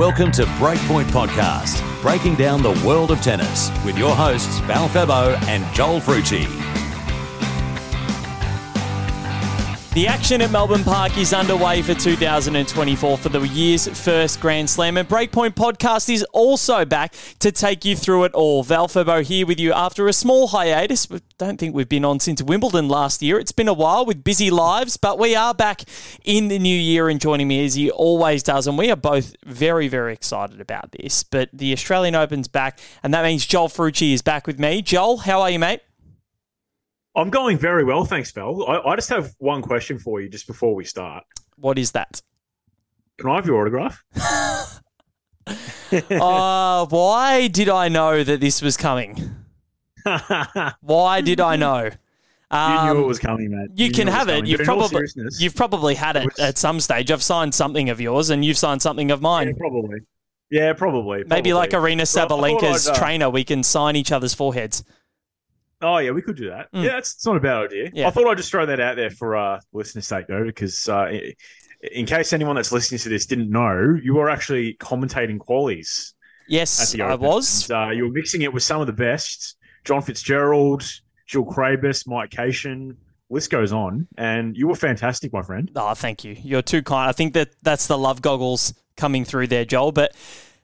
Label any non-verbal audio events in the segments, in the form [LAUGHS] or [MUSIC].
Welcome to Breakpoint Podcast, breaking down the world of tennis with your hosts Val Febbo and Joel Fruci. The action at Melbourne Park is underway for 2024 for the year's first Grand Slam. And Breakpoint Podcast is also back to take you through it all. Val Febbo here with you after a small hiatus. We don't think we've been on since Wimbledon last year. It's been a while with busy lives, but we are back in the new year and joining me as he always does. And we are both very, very excited about this. But the Australian Open's back, and that means Joel Fruci is back with me. Joel, how are you, mate? I'm going very well, thanks, Val. I, I, just have one question for you just before we start. What is that? Can I have your autograph? [LAUGHS] [LAUGHS] uh, why did I know that this was coming? [LAUGHS] why did I know? Um, you knew it um, was coming, man. You, you can have it. You've probably you've probably had it, was... at some stage. I've signed something of yours, and you've signed something of mine. Yeah, probably. Yeah, probably. probably. Maybe like Aryna Sabalenka's uh... trainer, we can sign each other's foreheads. Oh yeah, we could do that. Mm. Yeah, it's, not a bad idea. Yeah. I thought I'd just throw that out there for uh, listeners' sake though, because uh, in case anyone that's listening to this didn't know, you were actually commentating qualies. Yes, I was. And, uh, you were mixing it with some of the best: John Fitzgerald, Jill Craybas, Mike Cation. List goes on, and you were fantastic, my friend. Oh, thank you. You're too kind. I think that that's the love goggles coming through there, Joel. But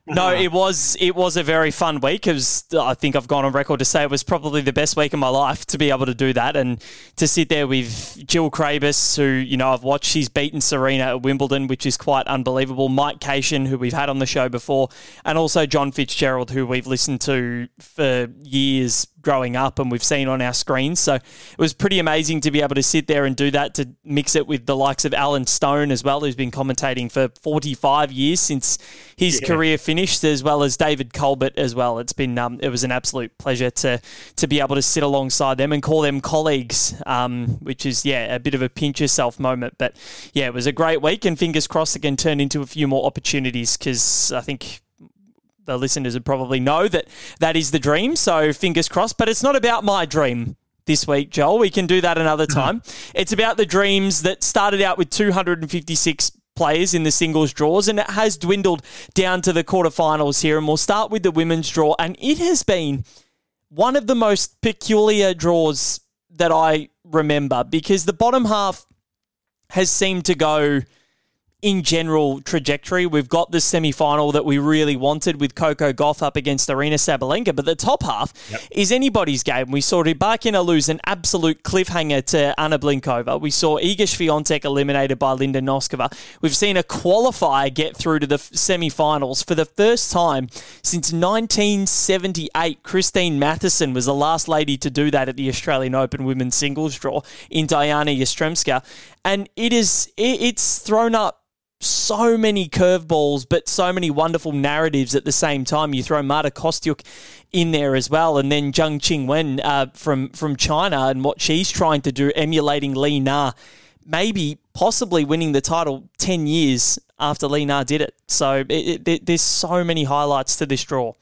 no, it was it was a very fun week. It was, I think I've gone on record to say it was probably the best week of my life to be able to do that and to sit there with Jill Craybas, who you know I've watched. She's beaten Serena at Wimbledon, which is quite unbelievable. Mike Cation, who we've had on the show before, and also John Fitzgerald, who we've listened to for years growing up and we've seen on our screens. So it was pretty amazing to be able to sit there and do that, to mix it with the likes of Alan Stone as well, who's been commentating for 45 years since his yeah. career finished, as well as David Colbert as well. It's been um, it was an absolute pleasure to to be able to sit alongside them and call them colleagues, um, which is yeah a bit of a pinch yourself moment. But yeah, it was a great week, and fingers crossed it can turn into a few more opportunities because I think the listeners would probably know that that is the dream. So fingers crossed. But it's not about my dream this week, Joel. We can do that another mm-hmm. time. It's about the dreams that started out with 256 players in the singles draws, and it has dwindled down to the quarterfinals here. And we'll start with the women's draw, and it has been one of the most peculiar draws that I remember because the bottom half has seemed to go in general trajectory. We've got the semi final that we really wanted with Coco Gauff up against Aryna Sabalenka, but the top half yep. is anybody's game. We saw Rybakina lose an absolute cliffhanger to Anna Blinkova. We saw Iga Swiatek eliminated by Linda Noskova. We've seen a qualifier get through to the semi finals for the first time since 1978. Christine Matheson was the last lady to do that at the Australian Open women's singles draw in Diana Yastremska. And it is it's thrown up so many curveballs, but so many wonderful narratives at the same time. You throw Marta Kostyuk in there as well, and then Zheng Qinwen uh, from from China and what she's trying to do, emulating Li Na, maybe possibly winning the title ten years after Li Na did it. So it, it, there's so many highlights to this draw.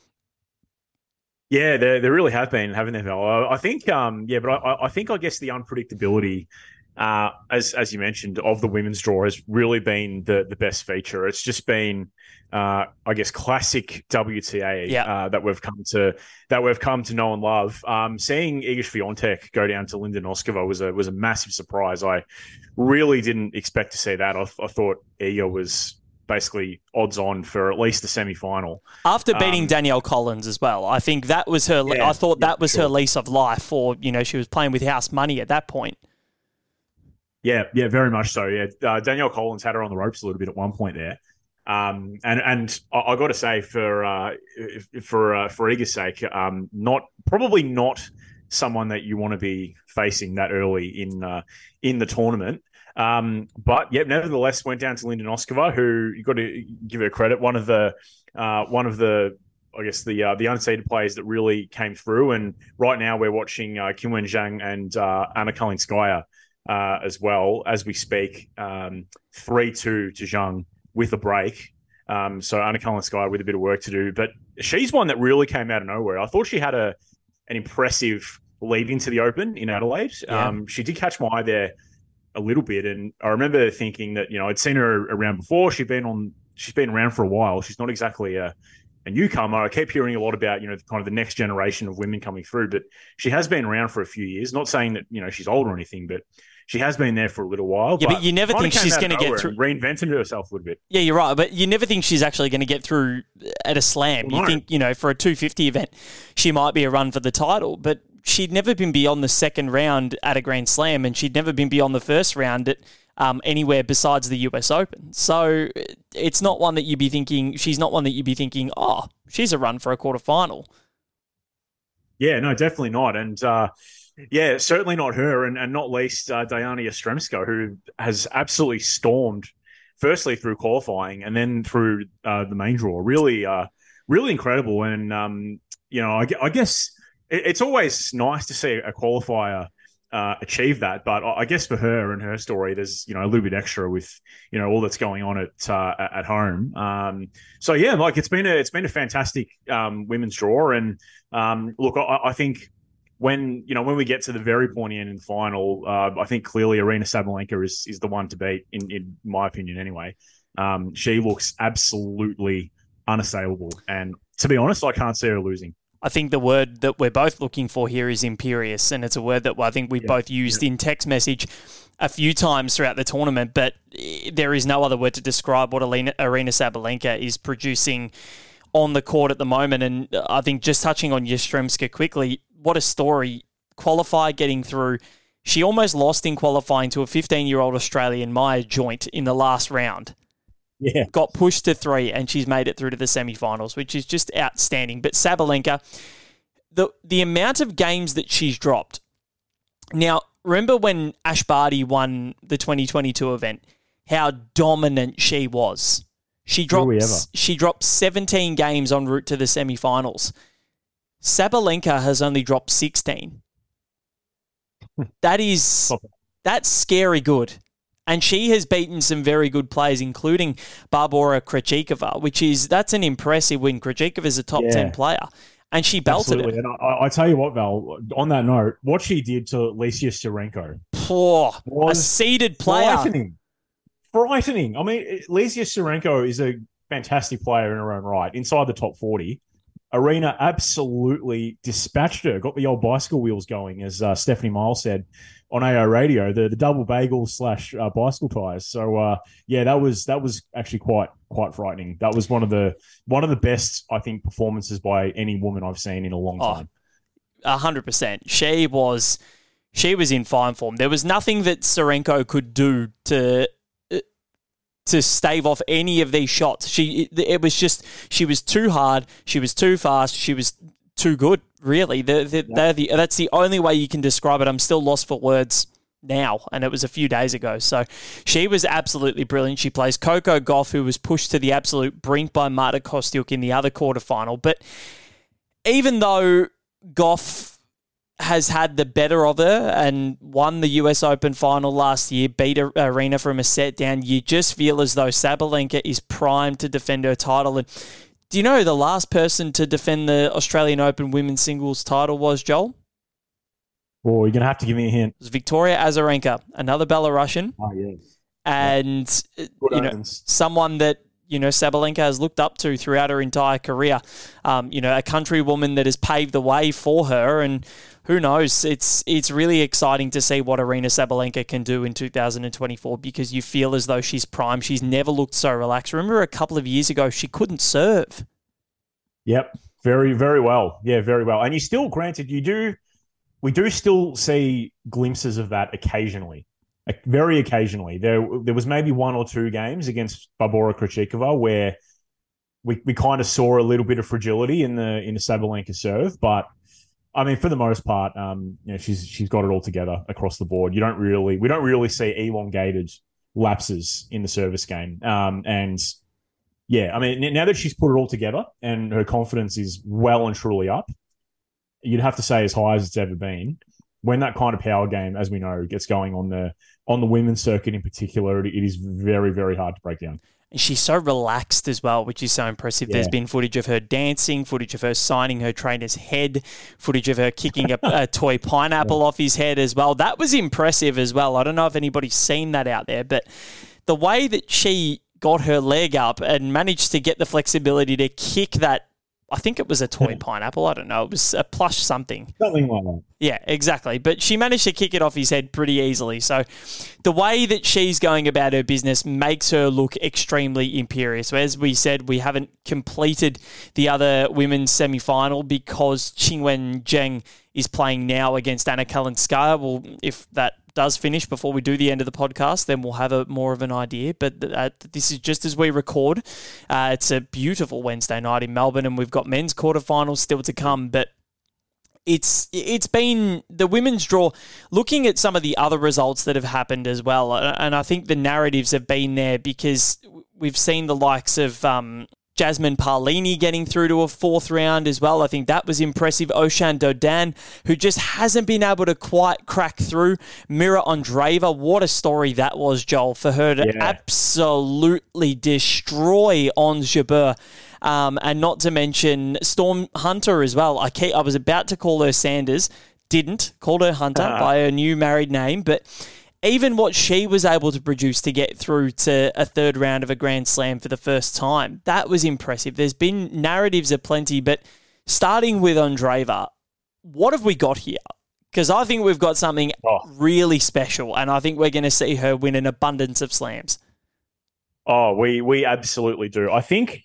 Yeah, there, there really have been, haven't there? I think, um, yeah, but I, I think I guess the unpredictability uh, as as you mentioned, of the women's draw has really been the the best feature. It's just been, uh, I guess, classic WTA yeah. uh, that we've come to that we've come to know and love. Um, seeing Iga Swiatek go down to Linda Noskova was a was a massive surprise. I really didn't expect to see that. I, I thought Iga was basically odds on for at least the semi final. After beating um, Danielle Collins as well, I think that was her. Yeah, I thought that yeah, was sure. her lease of life, or you know, she was playing with house money at that point. Yeah, yeah, very much so. Yeah, uh, Danielle Collins had her on the ropes a little bit at one point there, um, and and I, I got to say for uh, for uh, for Iga's sake, um, not probably not someone that you want to be facing that early in uh, in the tournament. Um, but yeah, nevertheless, went down to Linda Noskova, who you got to give her credit. One of the uh, one of the I guess the uh, the unseeded players that really came through. And right now we're watching uh, Qinwen Zheng and uh, Anna Kalinskaya uh, as well as we speak. Um, three two to Zheng with a break. Um, so Anna Kalinskaya with a bit of work to do, but she's one that really came out of nowhere. I thought she had a an impressive lead into the Open in Adelaide. Yeah. Um, she did catch my eye there a little bit, and I remember thinking that you know I'd seen her around before. She'd been on she's been around for a while. She's not exactly a a newcomer. I keep hearing a lot about, you know, kind of the next generation of women coming through, but she has been around for a few years. Not saying that, you know, she's old or anything, but she has been there for a little while. Yeah, but, but you never think she's going to get through. Reinvented herself a little bit. Yeah, you're right. But you never think she's actually going to get through at a slam. Well, you no. think, you know, for a 250 event, she might be a run for the title, but she'd never been beyond the second round at a Grand Slam, and she'd never been beyond the first round at um, anywhere besides the US Open. So it's not one that you'd be thinking, she's not one that you'd be thinking, oh, she's a run for a quarter final. Yeah, no, definitely not. And, uh, yeah, certainly not her, and, and not least uh, Diana Yastremska, who has absolutely stormed, firstly through qualifying and then through uh, the main draw. Really, uh, really incredible. And um, you know, I, I guess it, it's always nice to see a qualifier uh, achieve that. But I guess for her and her story, there's you know a little bit extra with you know all that's going on at uh, at home. Um, so yeah, like it's been a it's been a fantastic um, women's draw, and um, look, I, I, think when you know when we get to the very pointy end in the final, uh, I think clearly Aryna Sabalenka is is the one to beat in in my opinion anyway. Um, she looks absolutely unassailable, and to be honest, I can't see her losing. I think the word that we're both looking for here is imperious, and it's a word that I think we yeah. both used yeah. in text message a few times throughout the tournament. But there is no other word to describe what Aryna Sabalenka is producing on the court at the moment. And I think just touching on Yastremska quickly, what a story! Qualify getting through. She almost lost in qualifying to a 15 year old Australian, Maya Joint, in the last round yeah. got pushed to three, and she's made it through to the semifinals, which is just outstanding. But Sabalenka, the the amount of games that she's dropped. Now, remember when Ash Barty won the 2022 event? How dominant she was. She dropped she dropped 17 games en route to the semifinals. Sabalenka has only dropped 16. [LAUGHS] that is that's scary good. And she has beaten some very good players, including Barbora Krejcikova, which is that's an impressive win. Krejcikova is a top yeah. ten player, and she belted Absolutely. it. And I, I, tell you what, Val. On that note, what she did to Lesia Tsurenko, Poor, a seeded player, frightening. Frightening. I mean, Lesia Tsurenko is a fantastic player in her own right, inside the top forty. Aryna absolutely dispatched her, got the old bicycle wheels going, as uh, Stephanie Miles said on AO Radio, the, the double bagel slash uh, bicycle tires. So uh, yeah, that was that was actually quite quite frightening. That was one of the one of the best I think performances by any woman I've seen in a long oh, time. A hundred percent. She was she was in fine form. There was nothing that Tsurenko could do to to stave off any of these shots. She it, it was just she was too hard. She was too fast. She was too good really. They're, they're, yeah. they're the, that's the only way you can describe it. I'm still lost for words now, and it was a few days ago. So she was absolutely brilliant. She plays Coco Gauff, who was pushed to the absolute brink by Marta Kostyuk in the other quarterfinal. But even though Gauff has had the better of her and won the US Open final last year, beat Aryna from a set down, you just feel as though Sabalenka is primed to defend her title. And do you know the last person to defend the Australian Open women's singles title was, Joel? Oh, you're going to have to give me a hint. It was Victoria Azarenka, another Belarusian. Oh, yes. And, yeah. you know, someone that, you know, Sabalenka has looked up to throughout her entire career. Um, you know, a countrywoman that has paved the way for her. And who knows? It's it's really exciting to see what Aryna Sabalenka can do in 2024 because you feel as though she's prime. She's never looked so relaxed. Remember a couple of years ago she couldn't serve. Yep, very very well. Yeah, very well. And you still, granted, you do. We do still see glimpses of that occasionally, very occasionally. There there was maybe one or two games against Barbora Krejcikova where we, we kind of saw a little bit of fragility in the in the Sabalenka serve, but I mean, for the most part, um, you know, she's she's got it all together across the board. You don't really, we don't really see elongated lapses in the service game. Um, and yeah, I mean, now that she's put it all together and her confidence is well and truly up, you'd have to say as high as it's ever been. When that kind of power game, as we know, gets going on the on the women's circuit in particular, it is very very hard to break down she's so relaxed as well, which is so impressive. Yeah. There's been footage of her dancing, footage of her signing her trainer's head, footage of her kicking a, a [LAUGHS] toy pineapple yeah. off his head as well. That was impressive as well. I don't know if anybody's seen that out there, but the way that she got her leg up and managed to get the flexibility to kick that I think it was a toy pineapple. I don't know. It was a plush something. Something like that. Yeah, exactly. But she managed to kick it off his head pretty easily. So the way that she's going about her business makes her look extremely imperious. As we said, we haven't completed the other women's semi final because Qinwen Zheng is playing now against Anna Kalinskaya. Well, if that does finish before we do the end of the podcast, then we'll have a more of an idea. But uh, this is just as we record. Uh, it's a beautiful Wednesday night in Melbourne, and we've got men's quarterfinals still to come. But it's it's been the women's draw. Looking at some of the other results that have happened as well, uh, and I think the narratives have been there because we've seen the likes of um, Jasmine Paolini getting through to a fourth round as well. I think that was impressive. Oceane Dodin, who just hasn't been able to quite crack through. Mira Andreeva, what a story that was, Joel, for her to yeah. absolutely destroy Ons Jabeur. Um, and not to mention Storm Hunter as well. I, keep, I was about to call her Sanders, didn't. Called her Hunter uh-huh. by her new married name, but even what she was able to produce to get through to a third round of a Grand Slam for the first time, that was impressive. There's been narratives aplenty, but starting with Andreeva, what have we got here? Because I think we've got something oh. really special, and I think we're going to see her win an abundance of slams. Oh, we we absolutely do. I think,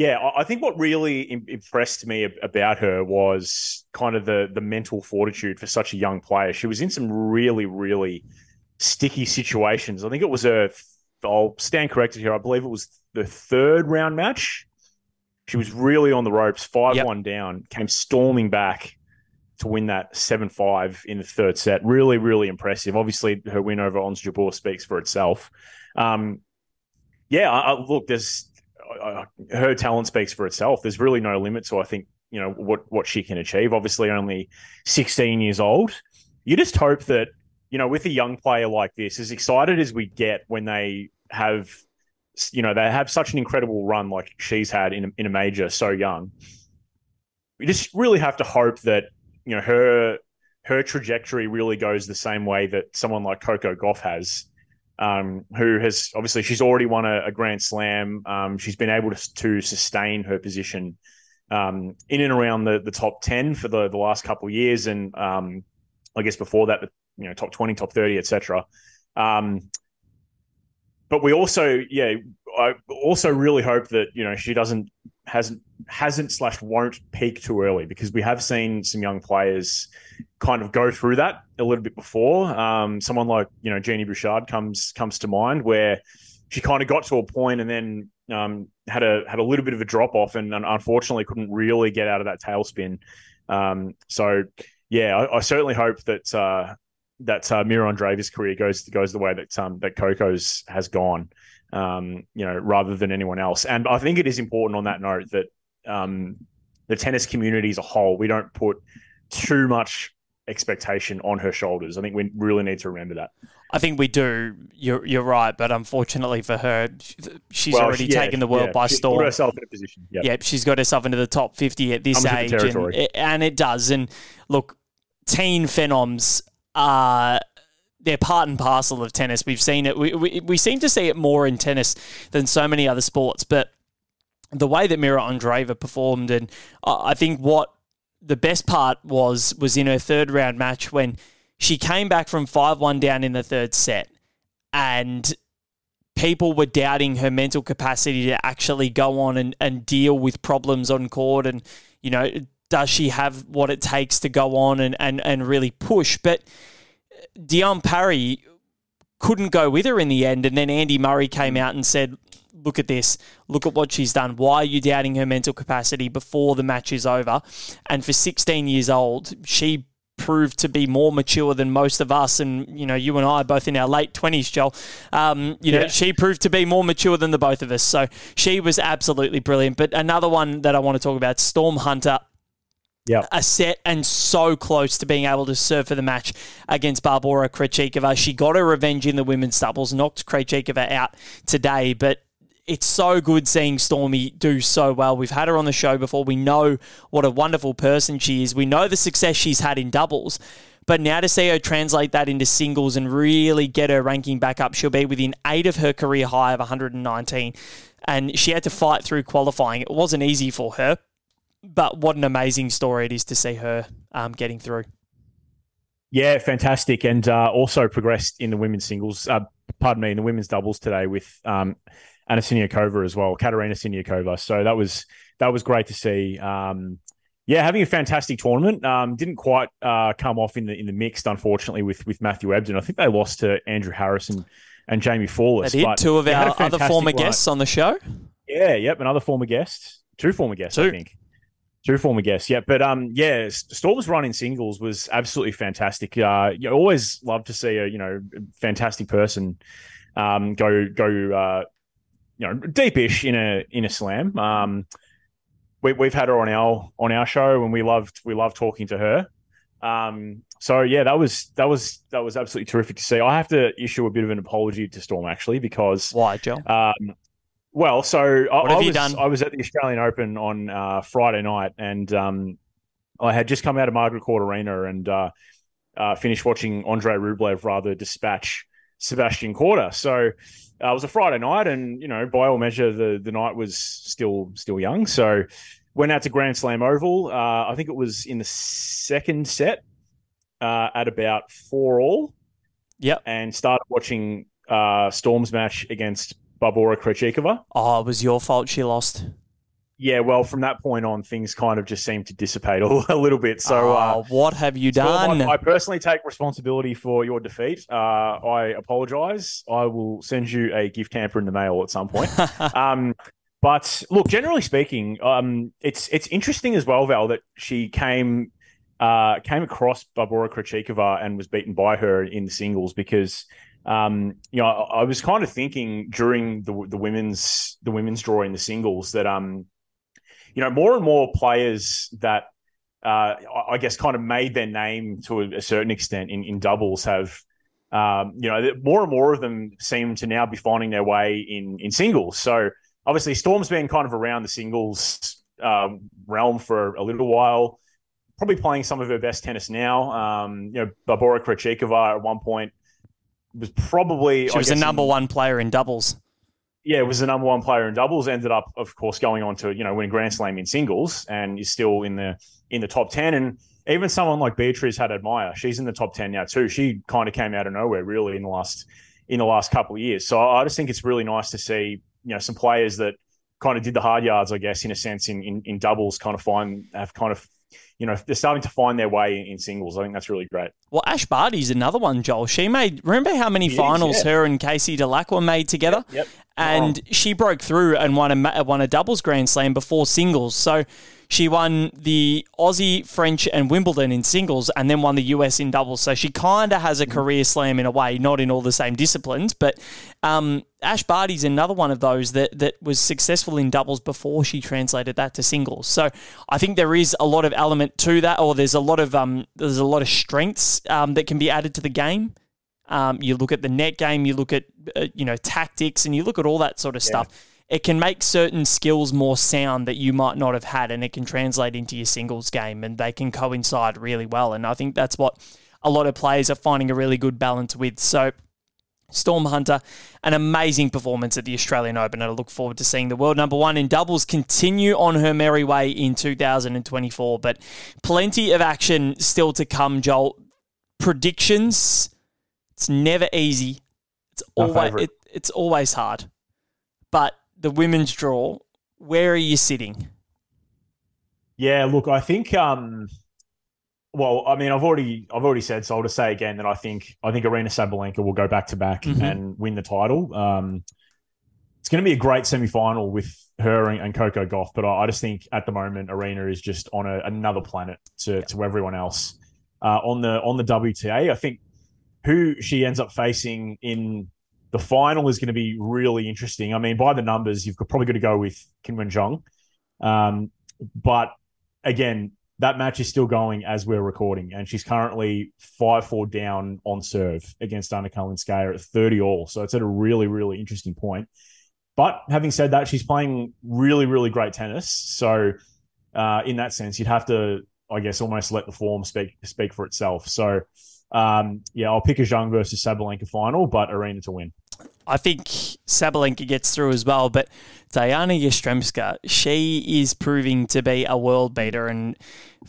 yeah, I think what really impressed me about her was kind of the the mental fortitude for such a young player. She was in some really, really sticky situations. I think it was a, I'll stand corrected here. I believe it was the third round match. She was really on the ropes, 5 yep. 1 down, came storming back to win that 7 5 in the third set. Really, really impressive. Obviously, her win over Ons Jabeur speaks for itself. Um, yeah, I, I, look, there's I, her talent speaks for itself. There's really no limit to, I think, you know, what, what she can achieve. Obviously, only 16 years old. You just hope that you know, with a young player like this, as excited as we get when they have, you know, they have such an incredible run like she's had in a, in a major so young, we just really have to hope that you know her her trajectory really goes the same way that someone like Coco Gauff has. Um, who has obviously she's already won a, a Grand Slam. Um, she's been able to, to sustain her position um, in and around the, the top ten for the, the last couple of years, and um, I guess before that, you know top 20 top 30 etc um, but we also yeah i also really hope that you know she doesn't hasn't hasn't slash won't peak too early because we have seen some young players kind of go through that a little bit before. Um, someone like you know Genie Bouchard comes comes to mind where she kind of got to a point and then um, had a had a little bit of a drop off and unfortunately couldn't really get out of that tailspin. Um, so yeah, I, I, certainly hope that uh, that uh, Andreeva's career goes goes the way that um, that Coco's has gone, um, you know, rather than anyone else. And I think it is important on that note that um, the tennis community as a whole, we don't put too much expectation on her shoulders. I think we really need to remember that. I think we do. You're you're right, but unfortunately for her, she's well, already yeah, taken the world yeah. by storm. Herself in a position. Yep. Yeah, she's got herself into the top fifty at this Comes age, and and it does. And look, teen phenoms are they're part and parcel of tennis. We've seen it. We, we, we seem to see it more in tennis than so many other sports. But the way that Mira Andreeva performed, and uh, I think what the best part was was in her third round match when she came back from five one down in the third set, and people were doubting her mental capacity to actually go on and, and deal with problems on court and you know does she have what it takes to go on and, and, and really push? But Diane Parry couldn't go with her in the end. And then Andy Murray came out and said, Look at this. Look at what she's done. Why are you doubting her mental capacity before the match is over? And for 16 years old, she proved to be more mature than most of us. And, you know, you and I both in our late 20s, Joel. Um, you know, yeah. she proved to be more mature than the both of us. So she was absolutely brilliant. But another one that I want to talk about, Storm Hunter yep. a set and so close to being able to serve for the match against Barbora Krejcikova. She got her revenge in the women's doubles, knocked Krejcikova out today, but it's so good seeing Stormy do so well. We've had her on the show before. We know what a wonderful person she is. We know the success she's had in doubles. But now to see her translate that into singles and really get her ranking back up, she'll be within eight of her career high of 119. And she had to fight through qualifying. It wasn't easy for her, but what an amazing story it is to see her um, getting through. Yeah, fantastic, and uh, also progressed in the women's singles. Uh, pardon me, in the women's doubles today with um, Anna Siniakova as well, Katerina Siniakova. So that was that was great to see. Um, yeah, having a fantastic tournament. Um, didn't quite uh, come off in the in the mixed, unfortunately, with with Matthew Ebden. I think they lost to Andrew Harrison and Jaimee Fourlis. They did. Two of our other former guests on the show. Yeah, yep, another former guest. Two former guests, Two. I think. Two former guests, yeah. But um, yeah, Storm's run in singles was absolutely fantastic. Uh, you always love to see a you know fantastic person um go go uh you know deepish in a in a slam. Um, we, we've had her on our on our show, and we loved we loved talking to her. Um, so yeah, that was that was that was absolutely terrific to see. I have to issue a bit of an apology to Storm actually because why, Joe? Um, well, so I, I was I was at the Australian Open on uh, Friday night, and um, I had just come out of Margaret Court Arena and uh, uh, finished watching Andre Rublev rather dispatch Sebastian Korda. So uh, it was a Friday night, and you know, by all measure, the the night was still still young. So went out to Grand Slam Oval. Uh, I think it was in the second set uh, at about four all. Yep, and started watching uh, Storm's match against Barbora Krejcikova. Oh, it was your fault she lost. Yeah, well, from that point on, things kind of just seemed to dissipate [LAUGHS] a, a little bit. So, uh, oh, what have you done? I, I, personally take responsibility for your defeat. Uh, I apologise. I will send you a gift hamper in the mail at some point. [LAUGHS] um, but look, generally speaking, um, it's it's interesting as well, Val, that she came uh, came across Barbora Krejcikova and was beaten by her in the singles because um, you know I, I, was kind of thinking during the the women's the women's draw in the singles that um you know, more and more players that uh, I guess kind of made their name to a, certain extent in, in doubles have, um, you know, more and more of them seem to now be finding their way in in singles. So obviously, Storm's been kind of around the singles um, realm for a little while. Probably playing some of her best tennis now. Um, you know, Barbora Krejcikova at one point was probably she was the number one player in doubles yeah, was the number one player in doubles. Ended up, of course, going on to you know win Grand Slam in singles, and is still in the in the top ten. And even someone like Beatriz Haddad-Maia, she's in the top ten now too. She kind of came out of nowhere, really, in the last in the last couple of years. So I just think it's really nice to see you know some players that kind of did the hard yards, I guess, in a sense, in in, in doubles, kind of find have kind of you know, they're starting to find their way in singles. I think that's really great. Well, Ash Barty's another one, Joel. She made, remember how many finals is, yeah. her and Casey Dellacqua made together? Yep. yep. And oh. she broke through and won a, won a doubles Grand Slam before singles. So she won the Aussie, French, and Wimbledon in singles, and then won the US in doubles. So she kind of has a career slam in a way, not in all the same disciplines. But um, Ash Barty's another one of those that that was successful in doubles before she translated that to singles. So I think there is a lot of element to that, or there's a lot of um, there's a lot of strengths um, that can be added to the game. Um, you look at the net game, you look at uh, you know tactics, and you look at all that sort of yeah. stuff it can make certain skills more sound that you might not have had, and it can translate into your singles game, and they can coincide really well. And I think that's what a lot of players are finding a really good balance with. So. Storm Hunter, an amazing performance at the Australian Open, and I look forward to seeing the world number one in doubles continue on her merry way in 2024. But plenty of action still to come, Joel. Predictions, it's never easy. It's always it, it's always hard. But the women's draw, where are you sitting? Yeah, look, I think. Um, well, I mean, I've already I've already said, so I'll just say again that I think I think Aryna Sabalenka will go back to back mm-hmm. and win the title. Um, it's going to be a great semi final with her and, and, Coco Gauff, but I, I, just think at the moment Aryna is just on a, another planet to, yeah. to everyone else. Uh, on the on the WTA, I think who she ends up facing in the final is going to be really interesting. I mean, by the numbers, you've probably got to go with Qinwen Zheng. Um, but again, that match is still going as we're recording, and she's currently 5 4 down on serve against Anna Kalinskaya at 30 all. So it's at a really, really interesting point. But having said that, she's playing really, really great tennis. So, uh, in that sense, you'd have to I guess almost let the form speak speak for itself. So um, yeah, I'll pick a Zhang versus Sabalenka final, but Aryna to win. I think Sabalenka gets through as well, but Diana Yastremska, she is proving to be a world beater and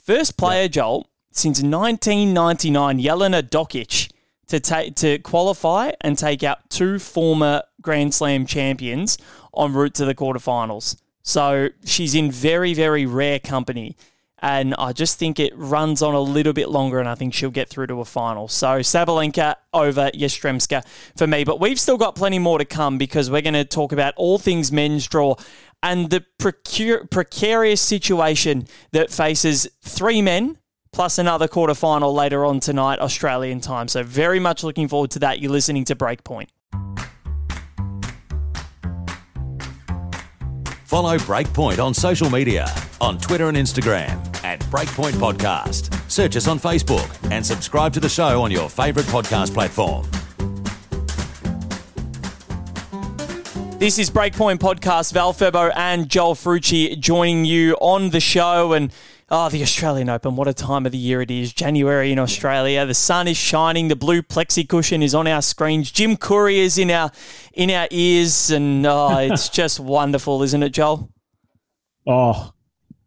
first player, yeah. Joel, since 1999, Jelena Dokic to take to qualify and take out two former Grand Slam champions en route to the quarterfinals. So she's in very, very rare company. And I just think it runs on a little bit longer, and I think she'll get through to a final. So Sabalenka over Yastremska for me. But we've still got plenty more to come because we're going to talk about all things men's draw and the precur- precarious situation that faces three men plus another quarterfinal later on tonight, Australian time. So very much looking forward to that. You're listening to Breakpoint. Follow Breakpoint on social media on Twitter and Instagram at Breakpoint Podcast. Search us on Facebook and subscribe to the show on your favourite podcast platform. This is Breakpoint Podcast. Val Febbo and Joel Fruci joining you on the show. And Oh, the Australian Open. What a time of the year it is. January in Australia. The sun is shining. The blue plexi cushion is on our screens. Jim Courier is in our in our ears. And oh, [LAUGHS] it's just wonderful, isn't it, Joel? Oh,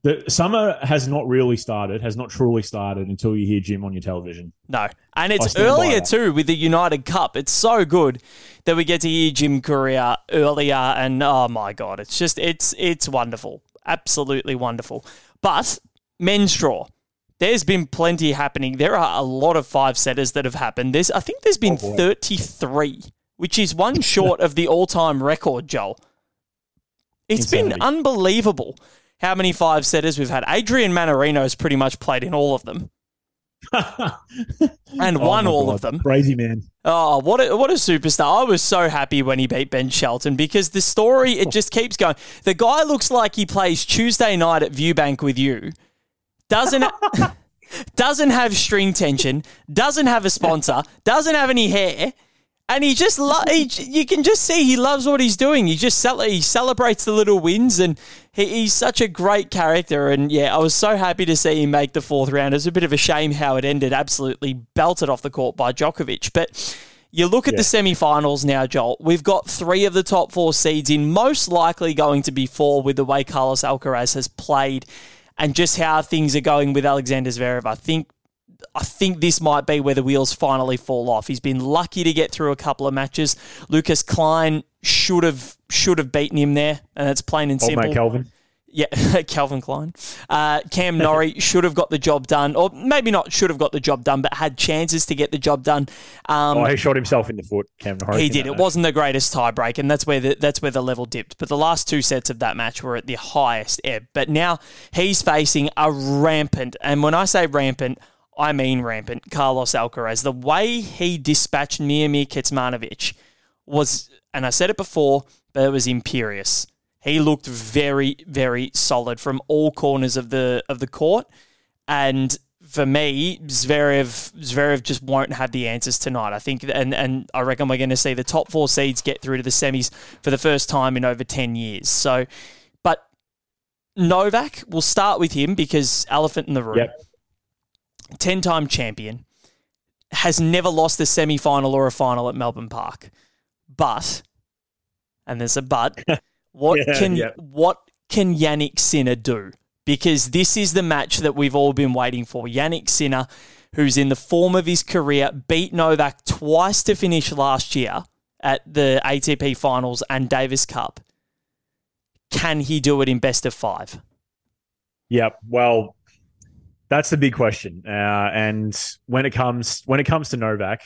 the summer has not really started, has not truly started until you hear Jim on your television. No. And it's earlier too with the United Cup. It's so good that we get to hear Jim Courier earlier and oh my god, it's just it's it's wonderful. Absolutely wonderful. But men's draw. There's been plenty happening. There are a lot of five setters that have happened. There's, I think, there's been oh 33, which is one [LAUGHS] short of the all-time record. Joel, it's Insanity. been unbelievable how many five setters we've had. Adrian Mannarino has pretty much played in all of them. [LAUGHS] and oh won all God. of them. Crazy man. Oh, what a, what a superstar. I was so happy when he beat Ben Shelton because the story, it oh. just keeps going. The guy looks like he plays Tuesday night at Viewbank with you doesn't [LAUGHS] doesn't have string tension, doesn't have a sponsor, doesn't have any hair, and he just lo- he, you can just see he loves what he's doing. He just cel- he celebrates the little wins, and he, he's such a great character. And yeah, I was so happy to see him make the fourth round. It was a bit of a shame how it ended, absolutely belted off the court by Djokovic, but. You look at yeah. the semi-finals now, Joel. We've got three of the top four seeds in, most likely going to be four with the way Carlos Alcaraz has played and just how things are going with Alexander Zverev. I think I think this might be where the wheels finally fall off. He's been lucky to get through a couple of matches. Lukas Klein should have should have beaten him there, and it's plain and simple. Old Kelvin. Yeah, [LAUGHS] Calvin Klein. Uh, Cam [LAUGHS] Norrie should have got the job done, or maybe not should have got the job done, but had chances to get the job done. Um, oh, he shot himself in the foot, Cam Norrie. He did. It wasn't the greatest tiebreak, and that's where the, that's where the level dipped. But the last two sets of that match were at the highest ebb. But now he's facing a rampant, and when I say rampant, I mean rampant, Carlos Alcaraz. The way he dispatched Miomir Kecmanovic was, and I said it before, but it was imperious. He looked very, very solid from all corners of the of the court. And for me, Zverev Zverev just won't have the answers tonight. I think, and and I reckon we're going to see the top four seeds get through to the semis for the first time in over ten years. So, but Novak, we'll start with him because elephant in the room, yep. ten-time champion, has never lost a semi-final or a final at Melbourne Park, but, and there's a but. [LAUGHS] What yeah, can yeah. what can Jannik Sinner do? Because this is the match that we've all been waiting for. Jannik Sinner, who's in the form of his career, beat Novak twice to finish last year at the ATP Finals and Davis Cup. Can he do it in best of five? Yep. Well, that's the big question. Uh, and when it comes when it comes to Novak,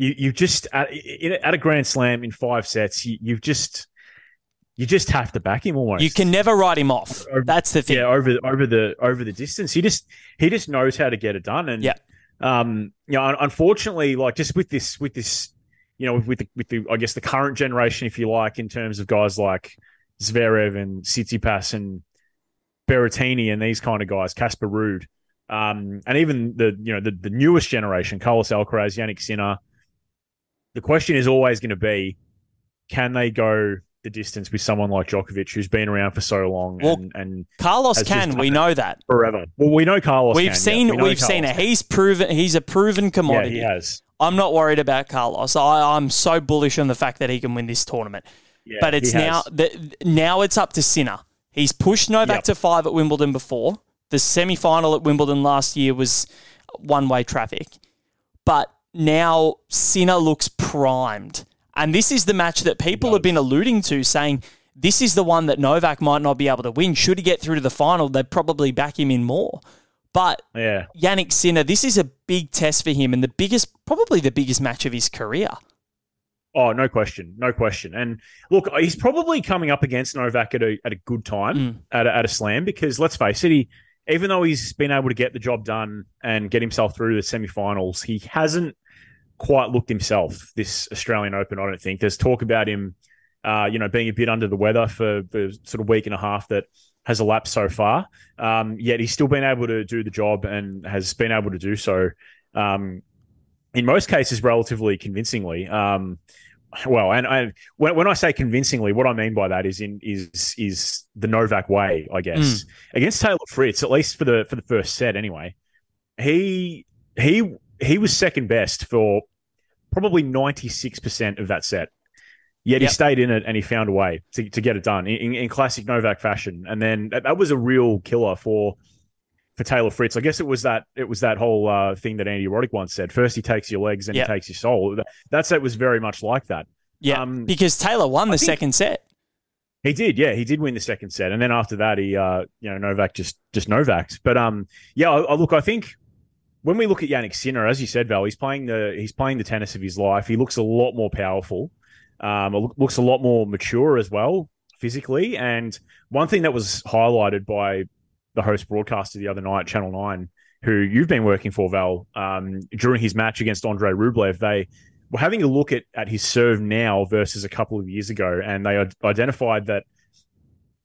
you you just at, at a Grand Slam in five sets, you, you've just you just have to back him almost. You can never write him off. Over, That's the thing. Yeah, over over the over the distance, he just he just knows how to get it done. And yeah, um, you know, unfortunately, like just with this with this, you know, with the with the I guess the current generation, if you like, in terms of guys like Zverev and Tsitsipas and Berrettini and these kind of guys, Casper Ruud, um, and even the you know the, the newest generation, Carlos Alcaraz, Jannik Sinner, the question is always going to be can they go the distance with someone like Djokovic, who's been around for so long. Well, and, and Carlos can. We know that. forever. Well, we know Carlos. We've can, yeah. seen. we we've seen it. can. He's proven. He's a proven commodity. Yeah, he has. I'm not worried about Carlos. I, I'm so bullish on the fact that he can win this tournament. Yeah, but it's now the, now it's up to Sinner. He's pushed Novak Yep. to five at Wimbledon before. The semi final at Wimbledon last year was one way traffic. But now Sinner looks primed. And this is the match that people have been alluding to, saying this is the one that Novak might not be able to win. Should he get through to the final, they'd probably back him in more. But Yeah. Jannik Sinner, this is a big test for him and the biggest, probably the biggest match of his career. Oh, no question, no question. And look, he's probably coming up against Novak at a at a good time Mm. at a, at a slam because let's face it, he even though he's been able to get the job done and get himself through the semi-finals, he hasn't quite looked himself this Australian Open. I don't think there's talk about him, uh, you know, being a bit under the weather for the sort of week and a half that has elapsed so far. Um, yet he's still been able to do the job and has been able to do so. Um, in most cases, relatively convincingly. Um, well, and I, when, when I say convincingly, what I mean by that is in is is the Novak way, I guess. Against Taylor Fritz, at least for the for the first set, anyway. He he he was second best for probably ninety six percent of that set. Yet Yep. he stayed in it and he found a way to, to get it done in, in classic Novak fashion. And then that, that was a real killer for for Taylor Fritz. I guess it was that it was that whole uh, thing that Andy Roddick once said. First he takes your legs, then Yep. he takes your soul. That, that set was very much like that. Yeah, Um, because Taylor won the second set. He did, yeah, he did win the second set, and then after that, he, uh, you know, Novak just just Novaked. But um, yeah, I, I look, I think when we look at Jannik Sinner, as you said, Val, he's playing the he's playing the tennis of his life. He looks a lot more powerful. Um, looks a lot more mature as well physically. And one thing that was highlighted by the host broadcaster the other night, Channel Nine, who you've been working for, Val, um, during his match against Andre Rublev, they were having a look at, at his serve now versus a couple of years ago, and they identified that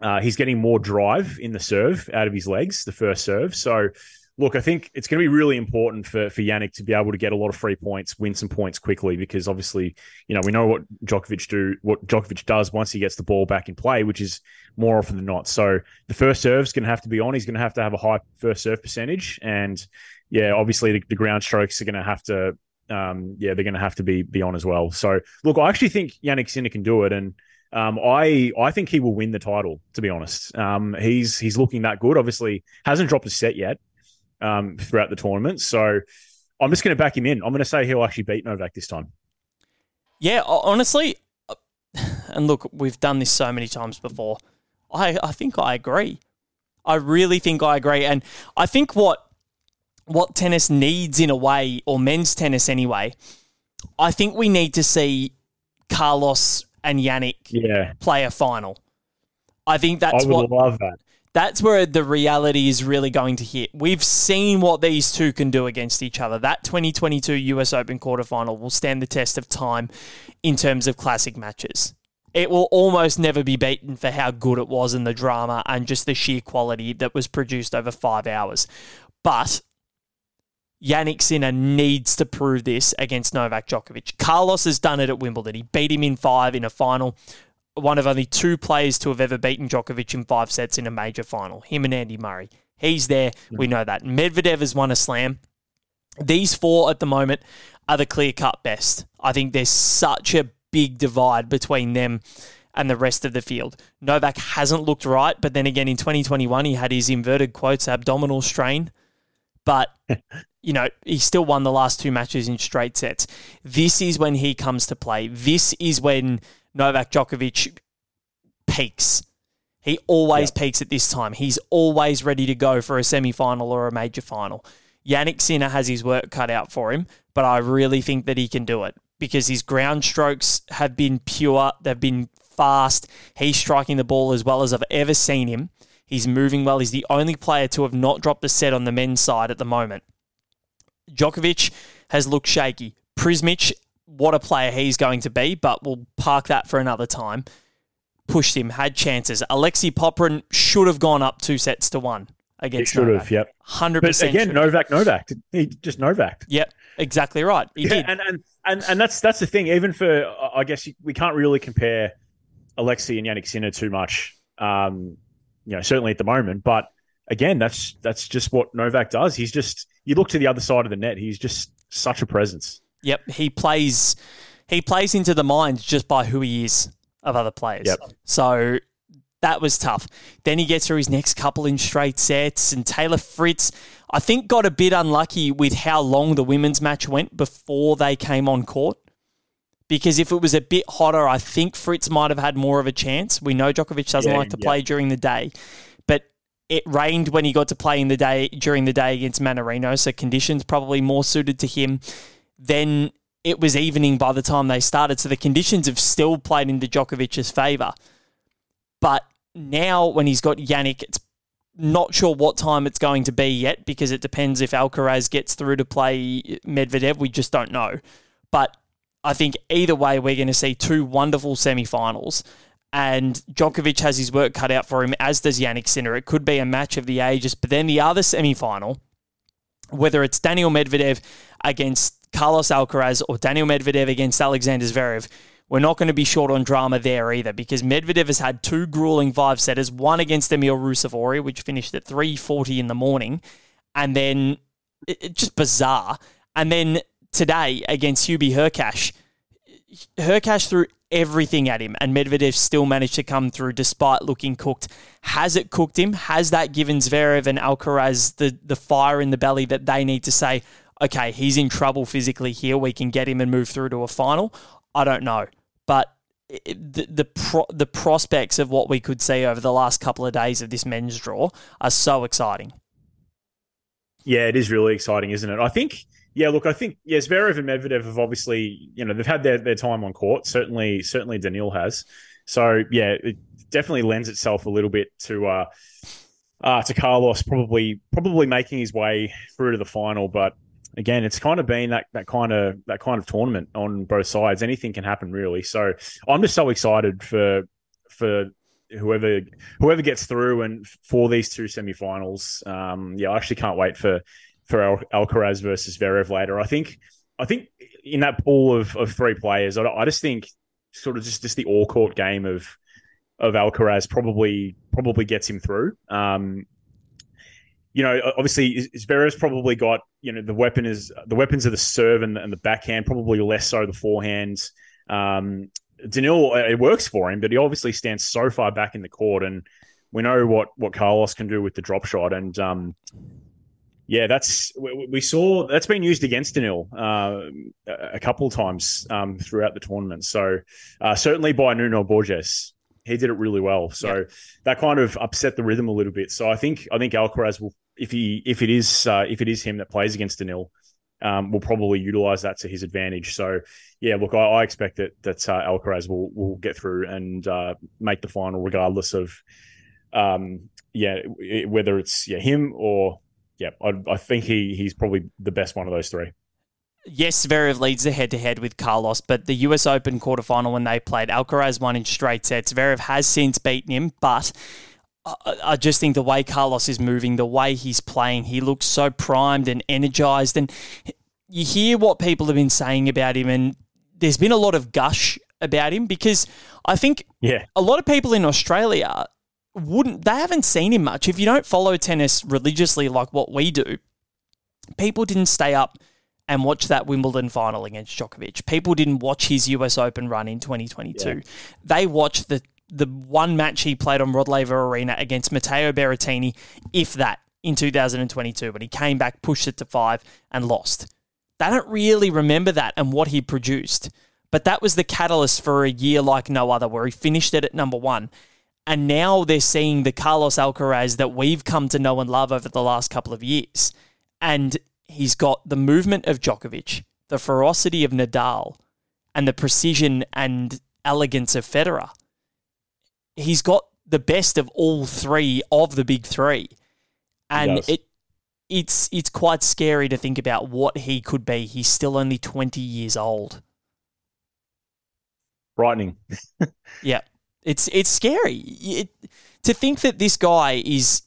uh, he's getting more drive in the serve out of his legs, the first serve. So, look, I think it's going to be really important for for Jannik to be able to get a lot of free points, win some points quickly, because obviously, you know, we know what Djokovic do, what Djokovic does once he gets the ball back in play, which is more often than not. So, the first serve's going to have to be on. He's going to have to have a high first serve percentage, and yeah, obviously the, the ground strokes are going to have to um, yeah, they're going to have to be be on as well. So, look, I actually think Jannik Sinner can do it, and um, I I think he will win the title. To be honest, um, he's he's looking that good. Obviously, hasn't dropped a set yet um, throughout the tournament. So, I'm just going to back him in. I'm going to say he'll actually beat Novak this time. Yeah, honestly, uh, and look, we've done this so many times before. I, I think I agree. I really think I agree, and I think what what tennis needs in a way, or men's tennis anyway, I think we need to see Carlos and Jannik Yeah, play a final. I think that's what I would what love that. That's where the reality is really going to hit. We've seen what these two can do against each other. That 2022 US Open quarterfinal will stand the test of time in terms of classic matches. It will almost never be beaten for how good it was in the drama and just the sheer quality that was produced over five hours. But Jannik Sinner needs to prove this against Novak Djokovic. Carlos has done it at Wimbledon. He beat him in five in a final one of only two players to have ever beaten Djokovic in five sets in a major final. Him and Andy Murray. He's there. We mm. know that. Medvedev has won a slam. These four at the moment are the clear cut best. I think there's such a big divide between them and the rest of the field. Novak hasn't looked right, but then again in 2021 he had his inverted quotes abdominal strain. But [LAUGHS] you know, he still won the last two matches in straight sets. This is when he comes to play. This is when Novak Djokovic peaks. He always peaks at this time. He's always ready to go for a semi final or a major final. Jannik Sinner has his work cut out for him, but I really think that he can do it because his ground strokes have been pure, they've been fast. He's striking the ball as well as I've ever seen him. He's moving well. He's the only player to have not dropped a set on the men's side at the moment. Djokovic has looked shaky. Prizmic, what a player he's going to be, but we'll park that for another time. Pushed him, had chances. Alexei Popyrin should have gone up two sets to one He against should Novak. have, yep. Hundred percent. again, Novak, Novak. He just Novak. Yep, exactly right. He Yeah, did. and, and and and that's that's the thing. Even for I guess we can't really compare Alexei and Jannik Sinner too much. Um, you know, certainly at the moment, but again, that's that's just what Novak does. He's just you look to the other side of the net. He's just such a presence. Yep, he plays he plays into the mind just by who he is of other players. Yep. So that was tough. Then he gets through his next couple in straight sets, and Taylor Fritz, I think, got a bit unlucky with how long the women's match went before they came on court. Because if it was a bit hotter, I think Fritz might have had more of a chance. We know Djokovic doesn't Yeah, like to yeah. play during the day, but it rained when he got to play in the day during the day against Mannarino, so conditions probably more suited to him. Then it was evening by the time they started, so the conditions have still played into Djokovic's favour. But now, when he's got Jannik, it's not sure what time it's going to be yet because it depends if Alcaraz gets through to play Medvedev. We just don't know. But I think either way, we're going to see two wonderful semi-finals. And Djokovic has his work cut out for him, as does Jannik Sinner. It could be a match of the ages. But then the other semi-final, whether it's Daniel Medvedev against Carlos Alcaraz or Daniel Medvedev against Alexander Zverev, we're not going to be short on drama there either because Medvedev has had two grueling five setters, one against Emil Ruusuvuori, which finished at 3.40 in the morning, and then it, it- just bizarre. And then today against Hubie Hurkacz, Hurkacz threw everything at him, and Medvedev still managed to come through despite looking cooked. Has it cooked him? Has that given Zverev and Alcaraz the, the fire in the belly that they need to say, okay, he's in trouble physically here. We can get him and move through to a final? I don't know. But the the, pro, the prospects of what we could see over the last couple of days of this men's draw are so exciting. Yeah, it is really exciting, isn't it? I think, yeah, look, I think, yes, Zverev and Medvedev have obviously, you know, they've had their, their time on court. Certainly, certainly Daniil has. So, yeah, it definitely lends itself a little bit to, uh, uh, to Carlos probably, probably making his way through to the final. But again, it's kind of been that, that kind of, that kind of tournament on both sides. Anything can happen really. So I'm just so excited for, for whoever whoever gets through and for these two semifinals. Um, yeah, I actually can't wait for for Al- Alcaraz versus Zverev later. I think I think in that pool of, of three players, I, I just think sort of just just the all court game of of Alcaraz probably probably gets him through. Um, you know, obviously Zverev's probably got you know the weapon is the weapons of the serve and the, and the backhand, probably less so the forehand. Um, Daniil, it works for him, but he obviously stands so far back in the court, and we know what what Carlos can do with the drop shot, and um, yeah, that's we, we saw that's been used against Daniil uh, a couple of times um, throughout the tournament. So uh, certainly by Nuno Borges, he did it really well. So that kind of upset the rhythm a little bit. So I think I think Alcaraz will, if he if it is uh, if it is him that plays against Daniil, um, will probably utilize that to his advantage. So yeah, look, I, I expect that that uh, Alcaraz will will get through and uh, make the final, regardless of um, yeah i- whether it's yeah him or yeah. I, I think he he's probably the best one of those three. Yes, Zverev leads the head-to-head with Carlos, but the US Open quarterfinal when they played, Alcaraz won in straight sets. Zverev has since beaten him, but I, I just think the way Carlos is moving, the way he's playing, he looks so primed and energized. And you hear what people have been saying about him, and there's been a lot of gush about him because I think Yeah, a lot of people in Australia wouldn't they haven't seen him much. If you don't follow tennis religiously like what we do, people didn't stay up and watch that Wimbledon final against Djokovic. People didn't watch his US Open run in 2022. Yeah. They watched the the one match he played on Rod Laver Arena against Matteo Berrettini, if that, in 2022 when he came back, pushed it to five, and lost. They don't really remember that and what he produced. But that was the catalyst for a year like no other, where he finished it at number one. And now they're seeing the Carlos Alcaraz that we've come to know and love over the last couple of years. And he's got the movement of Djokovic, the ferocity of Nadal, and the precision and elegance of Federer. He's got the best of all three of the big three. And it it's it's quite scary to think about what he could be. He's still only 20 years old. frightening. [LAUGHS] Yeah, it's it's scary It- to think that this guy is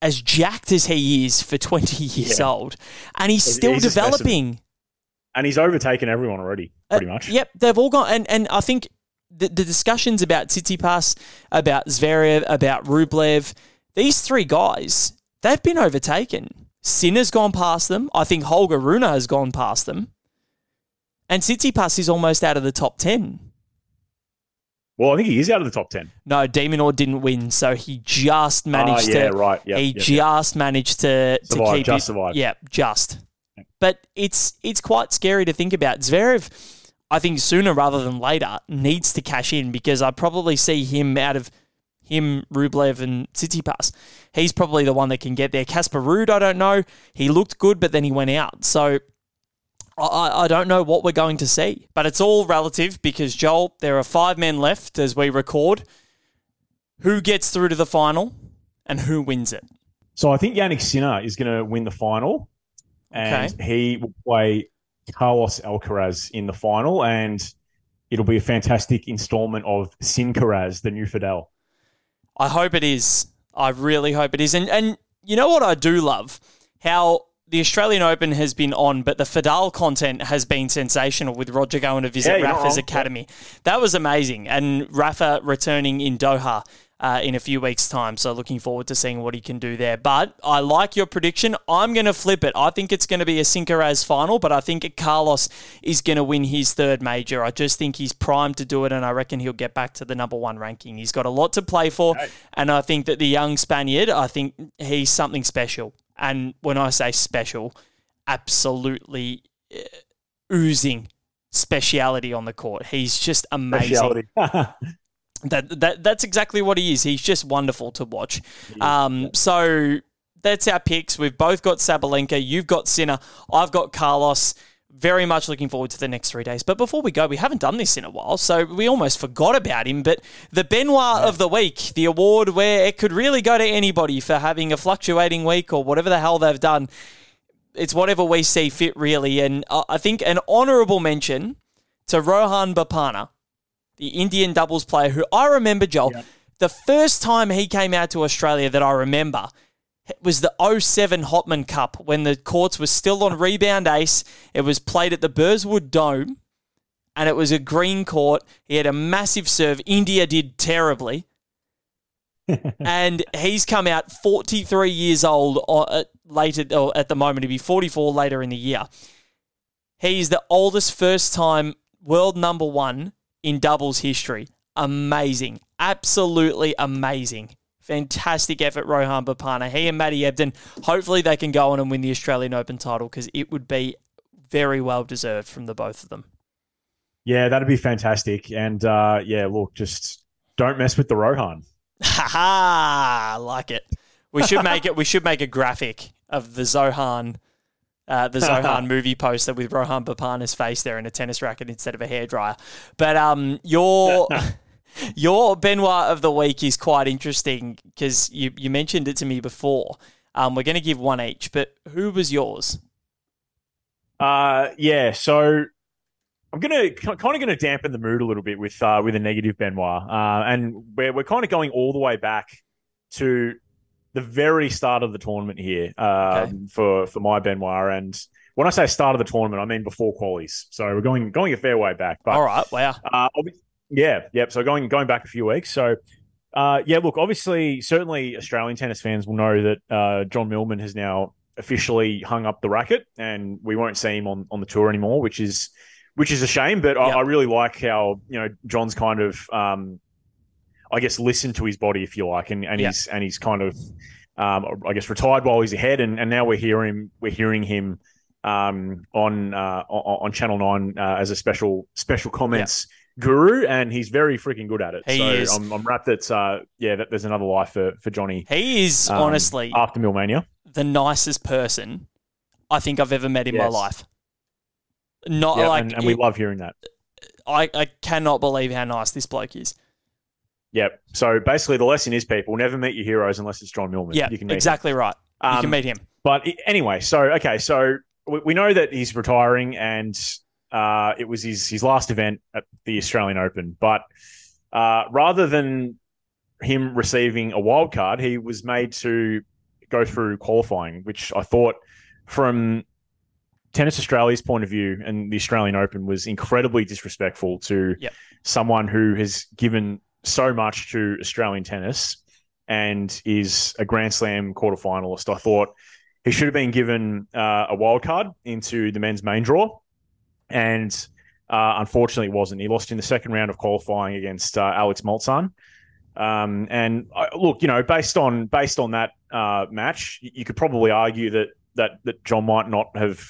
as jacked as he is for twenty [LAUGHS] years Yeah. old, and he's He's- still he's developing. And he's overtaken everyone already, pretty Uh, much. Yep, they've all gone, and and I think the, the discussions about Tsitsipas, about Zverev, about Rublev, these three guys, they've been overtaken. Sinner's gone past them. I think Holger Rune has gone past them. And Tsitsipas is almost out of the top 10. Well, I think he is out of the top 10. No, De Minaur didn't win, so he just ah, managed oh, yeah, to. right. Yep, he yep, just managed to, Survive, to keep just it. survive. Yeah, just. But it's it's quite scary to think about. Zverev, I think sooner rather than later, mm-hmm. needs to cash in because I probably see him out of him, Rublev, and Tsitsipas. He's probably the one that can get there. Casper Ruud, I don't know. He looked good, but then he went out. So I, I don't know what we're going to see. But it's all relative because, Joel, there are five men left as we record. Who gets through to the final and who wins it? So I think Jannik Sinner is going to win the final, and Okay. he will play Carlos Alcaraz in the final, and it'll be a fantastic installment of Sincaraz, the new Fedal. I hope it is. I really hope it is. And and you know what I do love? How the Australian Open has been on, but the Fedal content has been sensational with Roger going to visit you're Rafa's academy. That was amazing. And Rafa returning in Doha uh, in a few weeks' time. So looking forward to seeing what he can do there. But I like your prediction. I'm going to flip it. I think it's going to be a Sincaraz final, but I think Carlos is going to win his third major. I just think he's primed to do it, and I reckon he'll get back to the number one ranking. He's got a lot to play for, and I think that the young Spaniard, I think he's something special. And when I say special, absolutely uh, oozing speciality on the court. He's just amazing Speciality. [LAUGHS] that that that's exactly what he is. He's just wonderful to watch. Um, so that's our picks. We've both got Sabalenka. You've got Sinner. I've got Carlos. Very much looking forward to the next three days. But before we go, we haven't done this in a while, so we almost forgot about him. But the Benoit of the week, the award where it could really go to anybody for having a fluctuating week or whatever the hell they've done. It's whatever we see fit, really. And I think an honourable mention to Rohan Bopanna the Indian doubles player who I remember, Joel, the first time he came out to Australia that I remember was the 07 Hopman Cup when the courts were still on rebound ace. It was played at the Burswood Dome and it was a green court. He had a massive serve. India did terribly. [LAUGHS] and he's come out 43 years old or, uh, later or at the moment. He'll be 44 later in the year. He's the oldest first time world number one in doubles history. Amazing. Absolutely amazing. Fantastic effort, Rohan Bopanna. He and Matty Ebden, hopefully they can go on and win the Australian Open title because it would be very well deserved from the both of them. yeah, that'd be fantastic. And uh, yeah, look, just don't mess with the Rohan. Ha [LAUGHS] ha! I like it. We should make it. We should make a graphic of the Zohan, uh, the Zohan [LAUGHS] movie poster with Rohan Bopanna's face there in a tennis racket instead of a hairdryer. But um, your [LAUGHS] [LAUGHS] your Benoit of the week is quite interesting because you you mentioned it to me before. Um, we're going to give one each, but who was yours? Uh, yeah, so I'm gonna kind of gonna dampen the mood a little bit with uh, with a negative Benoit, uh, and we're we're kind of going all the way back to the very start of the tournament here um, Okay. for for my Benoit. And when I say start of the tournament, I mean before qualies. So we're going going a fair way back. But All right, wow. uh, yeah, yep. So going going back a few weeks. So uh, yeah, look, obviously, certainly Australian tennis fans will know that uh, John Millman has now officially hung up the racket, and we won't see him on, on the tour anymore, which is which is a shame. But I, I really like how you know John's kind of, um, I guess, listened to his body, if you like, and and Yeah. he's and he's kind of, um, I guess, retired while he's ahead, and, and now we're hearing we're hearing him um, on uh, on, Channel Nine uh, as a special special comments guru, and he's very freaking good at it. He so is. I'm, I'm wrapped that uh, yeah, that there's another life for for Johnny. He is um, honestly after Millmania. the nicest person I think I've ever met in my life. Not Yeah, like and, and we love hearing that. I, I cannot believe how nice this bloke is. Yep. So basically, the lesson is people never meet your heroes unless it's John Millman. Yeah, you can meet him. exactly right. You Um, can meet him. But anyway, so okay, so we, we know that he's retiring, and uh, it was his his last event at the Australian Open. But uh, rather than him receiving a wild card, he was made to go through qualifying, which I thought, from Tennis Australia's point of view, and the Australian Open was incredibly disrespectful to Yep. someone who has given so much to Australian tennis and is a Grand Slam quarterfinalist. I thought he should have been given uh, a wild card into the men's main draw, and uh, unfortunately, wasn't. He lost in the second round of qualifying against uh, Alex Molcan. Um, and uh, look, you know, based on based on that uh, match, you could probably argue that that that John might not have,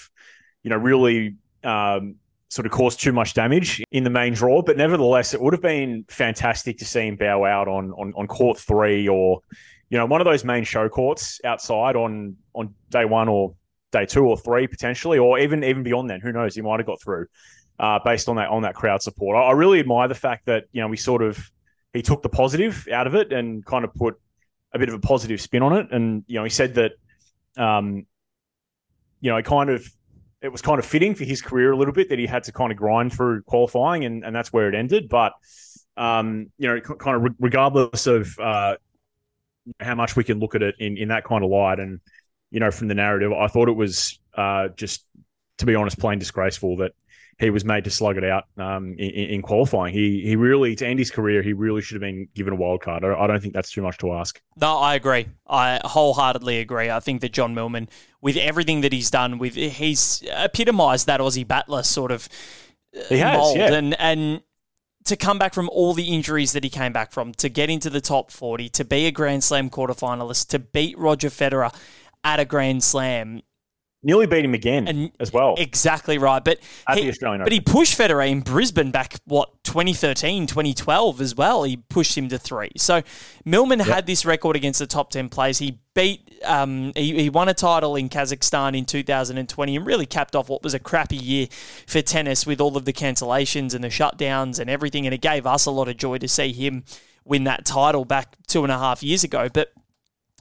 you know, really um, sort of caused too much damage in the main draw. But nevertheless, it would have been fantastic to see him bow out on on, on court three or, you know, one of those main show courts outside on on day one or day two or three potentially, or even even beyond then. Who knows? He might have got through uh, based on that on that crowd support. I, I really admire the fact that you know we sort of he took the positive out of it and kind of put a bit of a positive spin on it. And you know, he said that, um, you know, kind of it was kind of fitting for his career a little bit that he had to kind of grind through qualifying, and, and that's where it ended. But um, you know, kind of regardless of uh, how much we can look at it in in that kind of light, and you know, from the narrative, I thought it was uh, just, to be honest, plain disgraceful that he was made to slug it out um, in, in, qualifying. He he really to end his career, he really should have been given a wild card. I, don't think that's too much to ask. No, I agree. I wholeheartedly agree. I think that John Millman, with everything that he's done, with he's epitomised that Aussie battler sort of he has, mold, yeah. and and to come back from all the injuries that he came back from, to get into the top forty, to be a Grand Slam quarterfinalist, to beat Roger Federer at a Grand Slam nearly beat him again and as well. Exactly right. But at he, But he pushed Federer in Brisbane back, what, 2013, 2012 as well. He pushed him to three. So Millman yep. had this record against the top 10 players. He beat, um, he, he won a title in Kazakhstan in 2020 and really capped off what was a crappy year for tennis with all of the cancellations and the shutdowns and everything. And it gave us a lot of joy to see him win that title back two and a half years ago. But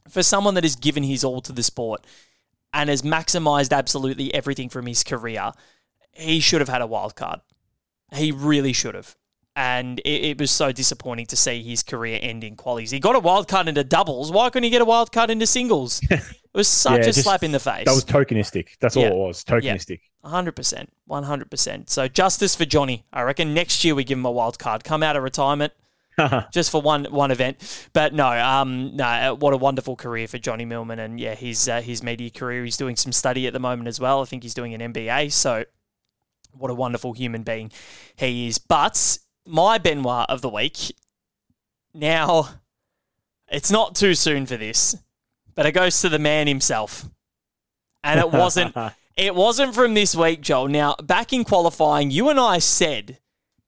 for someone that has given his all to the sport, and has maximized absolutely everything from his career, he should have had a wild card. He really should have. And it, it, was so disappointing to see his career end in qualies. He got a wild card into doubles. Why couldn't he get a wild card into singles? [LAUGHS] It was such yeah, a just, slap in the face. That was tokenistic. That's yeah. all it was. Tokenistic. Yeah. 100%. 100%. So justice for Johnny. I reckon next year we give him a wild card. Come out of retirement – [LAUGHS] just for one one event. But no, um, no, uh, what a wonderful career for Johnny Millman, and yeah, his uh, his media career. He's doing some study at the moment as well. I think he's doing an MBA. So, what a wonderful human being he is. But my Benoit of the week. Now, it's not too soon for this, but it goes to the man himself, and it wasn't. [LAUGHS] it wasn't from this week, Joel. Now, back in qualifying, you and I said,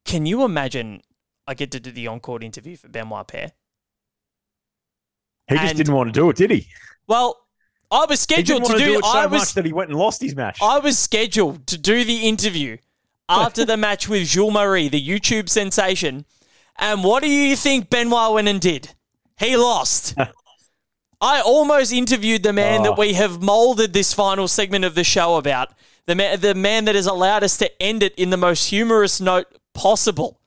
"Can you imagine I get to do the encore interview for Benoit Paire. He just didn't want to do it, did he? Well, I was scheduled to, do, do, it so I was, much that he went and lost his match. I was scheduled to do the interview after the [LAUGHS] match with Jules Marie, the YouTube sensation. And what do you think Benoit went and did? He lost. [LAUGHS] I almost interviewed the man oh. that ah. we have molded this final segment of the show about. The man, the man that has allowed us to end it in the most humorous note possible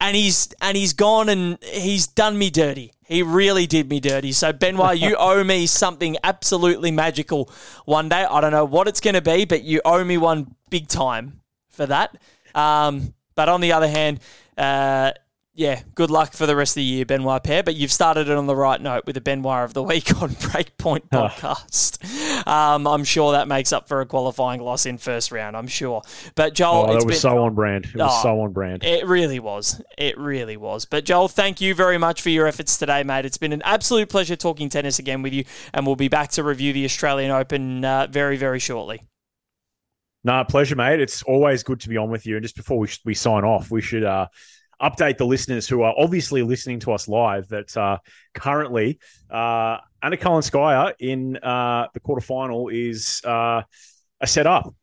and he's and he's gone and he's done me dirty. He really did me dirty. So Benoit, you [LAUGHS] owe me something absolutely magical one day. I don't know what it's going to be, but you owe me one big time for that. Um, but on the other hand, uh, yeah, good luck for the rest of the year, Benoit Paire. But you've started it on the right note with a Benoit of the week [LAUGHS] on Breakpoint podcast. Um, I'm sure that makes up for a qualifying loss in first round. I'm sure. But Joel, oh, that was been, so on brand. It was oh, so on brand. It really was. It really was. But Joel, thank you very much for your efforts today, mate. It's been an absolute pleasure talking tennis again with you, and we'll be back to review the Australian Open uh, very, very shortly. No, pleasure, mate. It's always good to be on with you. And just before we, we sign off, we should uh, update the listeners who are obviously listening to us live that uh, currently uh, Anna Kalinskaya in uh, the quarterfinal is uh, a set up.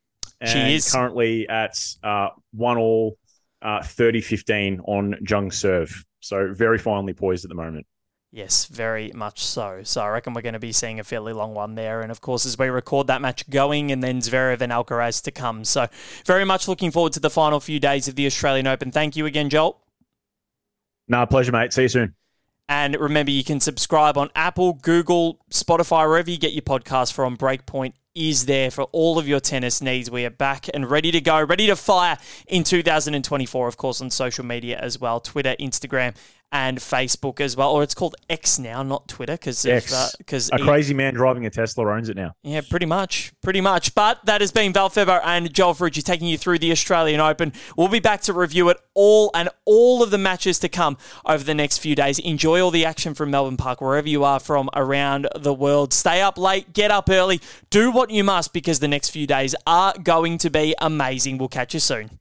She is currently at uh, one all, uh, 30 15 on Zheng serve. So very finely poised at the moment. Yes, very much so. So I reckon we're going to be seeing a fairly long one there. And of course, as we record that match going, and then Zverev and Alcaraz to come. So very much looking forward to the final few days of the Australian Open. Thank you again, Joel. No, pleasure, mate. See you soon. And remember, you can subscribe on Apple, Google, Spotify, wherever you get your podcast from. Breakpoint is there for all of your tennis needs. We are back and ready to go, ready to fire in 2024, of course, on social media as well Twitter, Instagram, and Facebook as well, or it's called X now, not Twitter, because because uh, a crazy man driving a Tesla owns it now. Yeah, pretty much, pretty much. But that has been Val Febbo and Joel Fruci taking you through the Australian Open. We'll be back to review it all and all of the matches to come over the next few days. Enjoy all the action from Melbourne Park wherever you are from around the world. Stay up late, get up early, do what you must because the next few days are going to be amazing. We'll catch you soon.